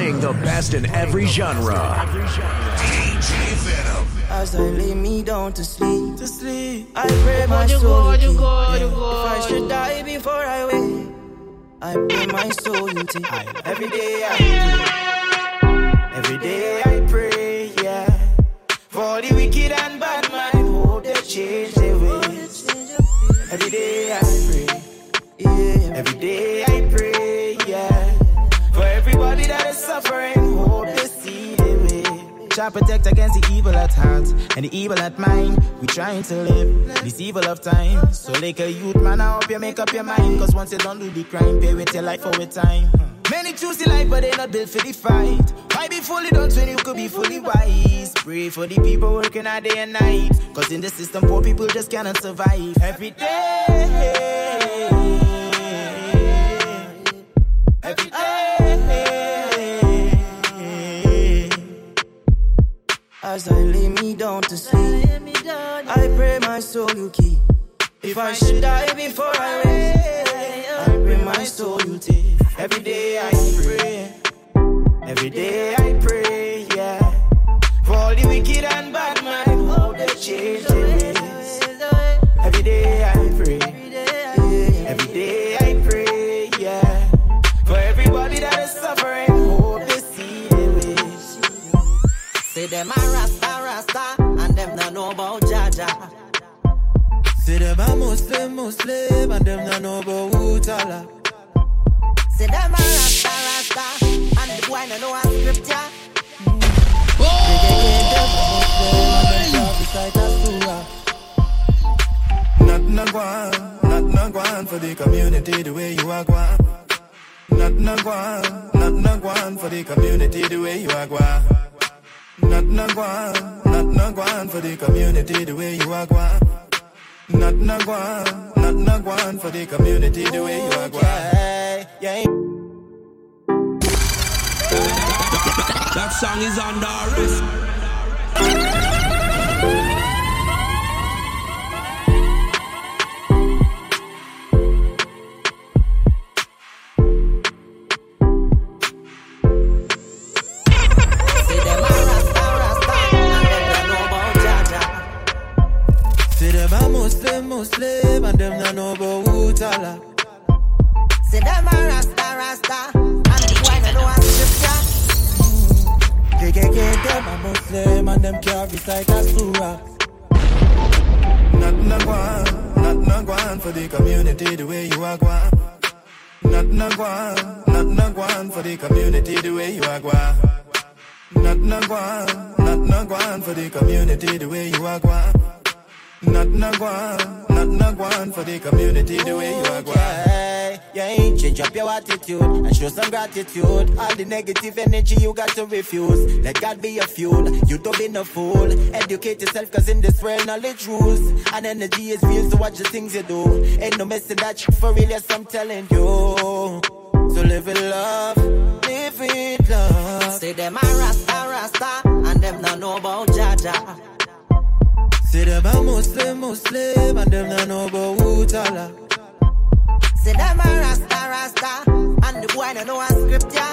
playing the best in every genre. DJ Venom. As I lay me down to sleep, To sleep. I pray my you soul. go, you you go, you go. If I should die before I wake, I pray my soul you take. Every day I pray. Every day I pray, yeah. For the wicked and bad mind, hope they change their ways. Every day I pray, yeah. Every day I pray, Try protect against the evil at heart and the evil at mind. We trying to live this evil of time. So like a youth man, I hope you make up your mind. Cause once you don't do the crime, pay with your life for a time. Many choose the life, but they not built for the fight. Why be fully done when you could be fully wise? Pray for the people working out day and night. Cause in the system, poor people just cannot survive. Every day. As I lay me down to sleep, I pray my soul you keep. If I should die before I wake, I pray my soul you take. Every day I pray. Every day I not know about Jaja. Say them a Muslim, Muslim, and them not know about Utala. Say them a rasta rasta and the boy not know a scripture. Nothing a gwan, nothing a gwan for the community the way you are gwan. Not a gwan, nothing a gwan for the community the way you are gwan. Nothing a gwan, a gwan for the community the way you are. Nothing a gwan, nothing a gwan for the community the way you are gwan. Yeah, That song is under arrest. KKK, them a Muslim, and them can't recite a surah. Nothing a gwan, nothing a gwan for the community the way you are gwan. Nothing a gwan, nothing a gwan for the community the way you are gwan. Nothing a gwan, nothing a gwan for the community the way you are gwan. Nothing a gwan, nothing a gwan for the community the way you are gwan. Yeah, ain't change up your attitude and show some gratitude. All the negative energy you got to refuse. Let God be your fuel. You don't be no fool. Educate yourself, cause in this world knowledge rules. And energy is real, so watch the things you do. Ain't no messing that shit for real, yes, I'm telling you. So live with love, live with love. Say them a rasta rasta and them not know about Jaja. Say them a Muslim, Muslim, and them not know about Utala. Say them a rasta rasta and the boy not know a scripture.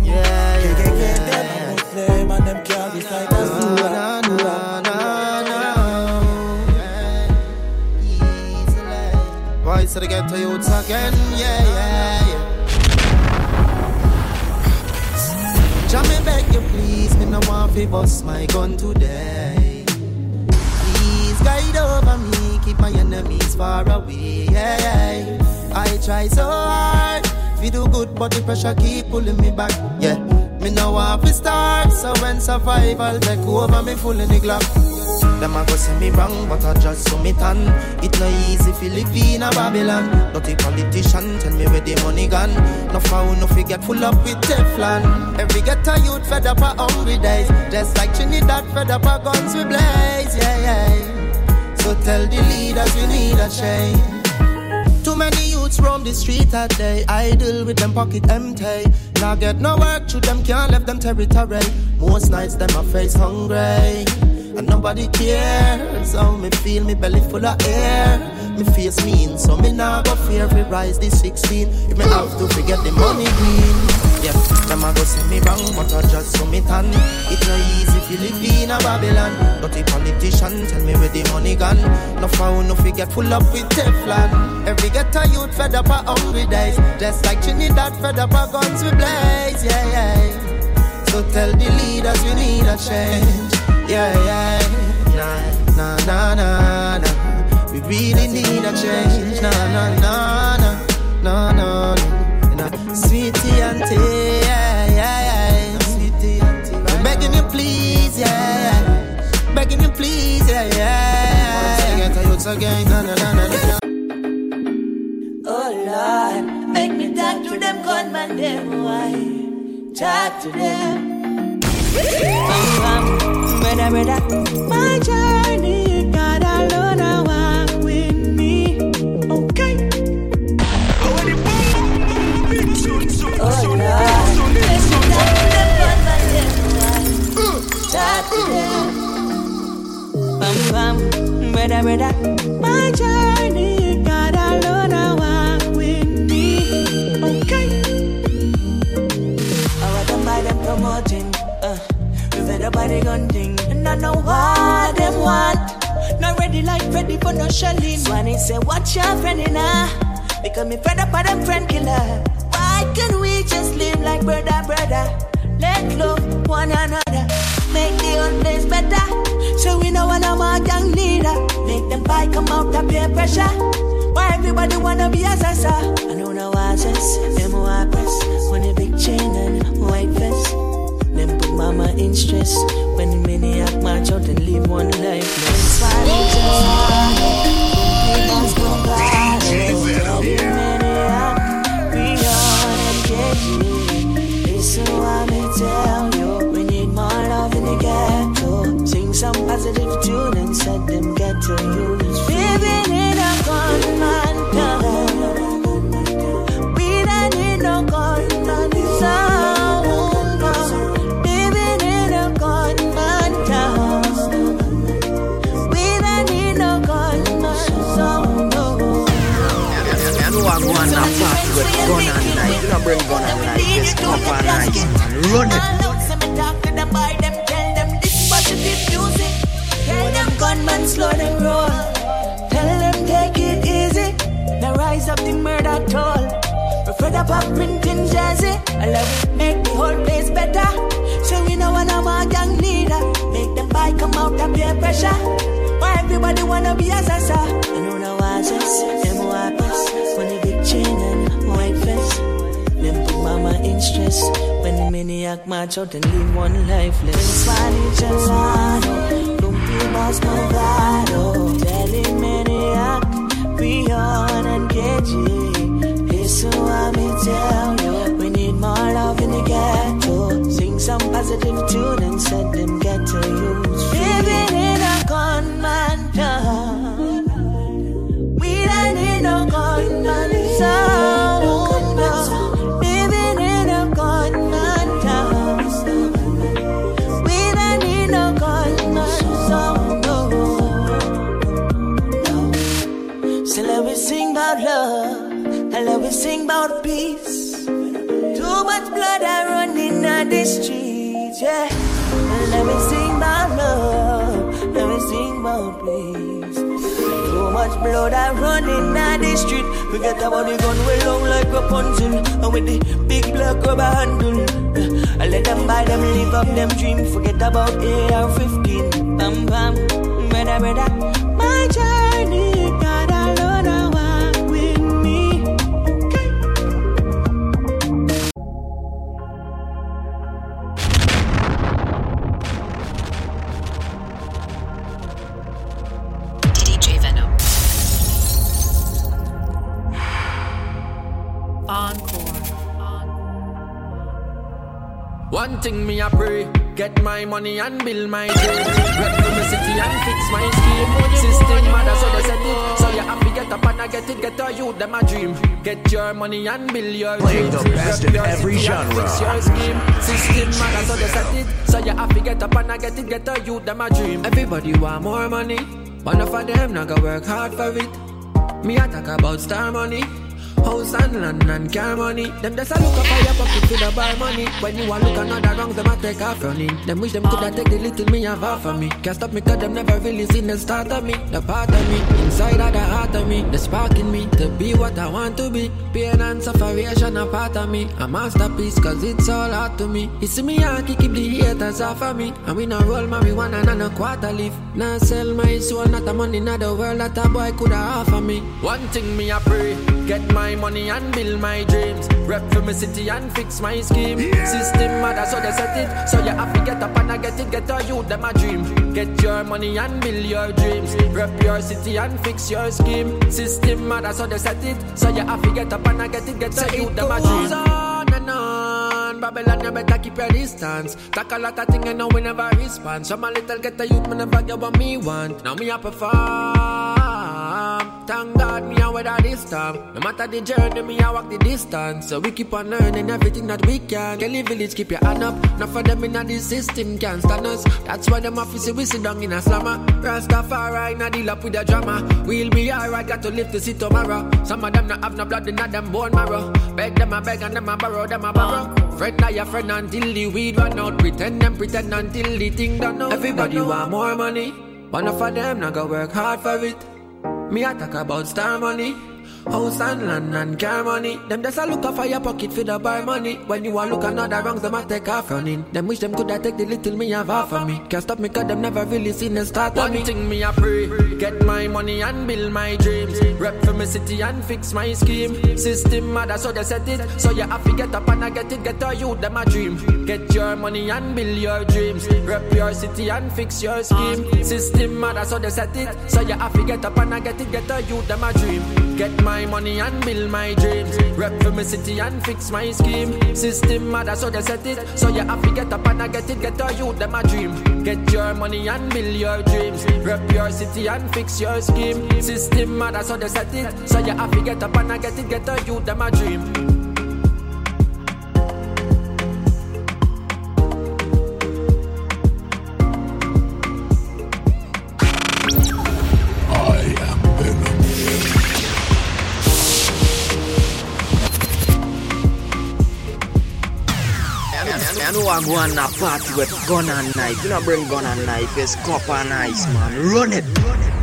Yeah, KKK, them a Muslim, and them can't recite a surah. Voice of the ghetto youths again, yeah, yeah, yeah. Jah me beg you please, me no want fi bust my gun today. Please guide over me, keep my enemies far away. Yeah. I try so hard, fi do good, but the pressure keep pulling me back. Yeah, me no want fi start, so when survival take over, me full in the glock. Them a go say me wrong, but I just so me tan. It no easy fi live Babylon. Not a politician, tell me where the money gone. No foul, no fi get full up with Teflon. Every ghetto youth fed up a hungry days. Just like Trinidad fed up a guns we blaze, yeah, yeah. So tell the leaders we need a change. Too many youths roam the street at day, idle with them pocket empty. Now get no work, through them can't left them territory. Most nights them a face hungry, and nobody cares. How me feel, me belly full of air. Me face mean, so me nah go fear we rise this 16. If me have to forget the money green, yeah, them a go say not just summit on. It's not easy if you live in a Babylon. But politician tell me where the money gone. No found, no get full up with Teflon. Every ghetto youth fed up a hungry days. Just like Trinidad fed up a guns we blaze. Yeah, yeah. So tell the leaders we need a change. Yeah, yeah. Nah, nah, nah, nah, nah. We really need a change. Nah, nah, nah, nah, nah, nah. nah. Sweetie auntie, yeah, yeah, yeah. Sweetie auntie, right begging you please, yeah, yeah. Begging you please, yeah, yeah. Get a youth again, nah, nah, nah, nah. Oh Lord, make me talk to them gunman, them why? Talk to them. Brother, brother. My journey, God alone, I walk with me. Okay. Oh Lord, make me talk to them gunman, them why? Talk to them. Bam, bam, brother, brother. For no shelling. Swanny say, watch your friend in. Because me fed up by them friend killer. Why can we just live like brother, brother? Let love one another. Make the old place better. So we know when I'm a young leader. Make them buy come out of peer pressure. Why everybody wanna be a sasa? I know no oasis, them who press. When a big chain and white vest. Them put mama in stress. When the maniac march out and leave one lifeless. Why they just wanna be lost nobody. The maniac, beyond and KG. Listen what me tell you. We need more love in the ghetto. Sing some positive tune and set them ghetto youths. Living Them gunmen slow them roll. Tell them take it easy. Now rise up the murder toll. We're fed up of printing jersey. I love it, make the whole place better. So we know when I'm a young leader. Make them buy come out of peer pressure. Why everybody wanna be a sasa? I know no oasis, them who are. When the big chain and white vest. Them put mama in stress when the maniac march out and leave one lifeless. Spanish Gelano, Boss Movado, telling maniac, Rion and KG. Listen what me tell you, we need more love in the ghetto. Sing some positive tune and set them ghetto youths free. Living in a gunman. Yeah. Let me sing my love. Let me sing my peace. Too much blood I run in the street. Forget about the gun we long like Rapunzel. And with the big black rubber handle. I let them buy them, live up them dream. Forget about AR-15. Bam bam, brother brother. My journey, me a pray, get my money and build my dream. Rep to the city and fix my scheme. System mother so they set it, so you have to get up and I get it. Get a youth them a dream. Get your money and build your Playing dreams. the best in every genre. Fix your scheme. System mother so they set it, so you have to get up and I get it. Get a youth them a dream. Everybody want more money, but enough of them not go work hard for it. Me I talk about star money. House and land and car money. Them just a look up for your pocket to the bar money. When you a look another wrong, them a take off running. Them wish them coulda take the little me have half of me. Can't stop me cause them never really seen the start of me. The part of me, inside of the heart of me. The spark in me to be what I want to be. Pain and sufferation a part of me. A masterpiece cause it's all out to me. You see me Yankee keep the haters off of me. And we not roll marijuana and a quarter leaf. Now sell my soul, not the money, not the world that a boy coulda offer me. One thing me a pray, get my money and build my dreams. Rep for my city and fix my scheme. System mother, so they set it. So you have to get up and I get it, get a youth, them a dream. Get your money and build your dreams. Rep your city and fix your scheme. System mother, so they set it. So you have to get up and I get it, get a youth, them a dream. On and on, Babylon, you better keep your distance. Talk a lot of things and now we never respond. Some a little get a youth, me never get what me want. Now me up a perform. Thank God me a weather this time. No matter the journey, me a walk the distance. So we keep on learning everything that we can. Kelly Village, keep your hand up. Not for them in the system can stand us. That's why them office we sit down in a slammer. Rastafari na deal up with the drama. We'll be alright, got to live to see tomorrow. Some of them not have no blood in not them bone marrow. Beg them a beg and them a borrow, them a borrow. Friend now your friend until the weed run out. Pretend them pretend until the thing done out. Everybody want more money. One of them not go work hard for it. Me a talk about star money. House and land and car money. Them just a look up for your pocket for the buy money. When you a look another wrongs, them a take off running. Them wish them coulda take the little me have half of me. Can't stop me cause them never really seen the start of me. One thing me a pray, get my money and build my dreams. Rep for my city and fix my scheme. System mother so they set it. So you have to get up and I get it, get a youth, them a dream. Get your money and build your dreams. Rep your city and fix your scheme. System mother so they set it. So you have to get up and I get it, get a youth, them a dream. Get my money and build my dreams. Rep for my city and fix my scheme. System mother so they set it. So you have to get up and I get it, get a youth, them a dream. Get your money and build your dreams. Rep your city and fix your scheme. System mother so they set it. So you have to get up and I get it, get a youth, them a dream. I go on a party with gun and knife. You know bring gun and knife, it's copper and ice, man. Run it.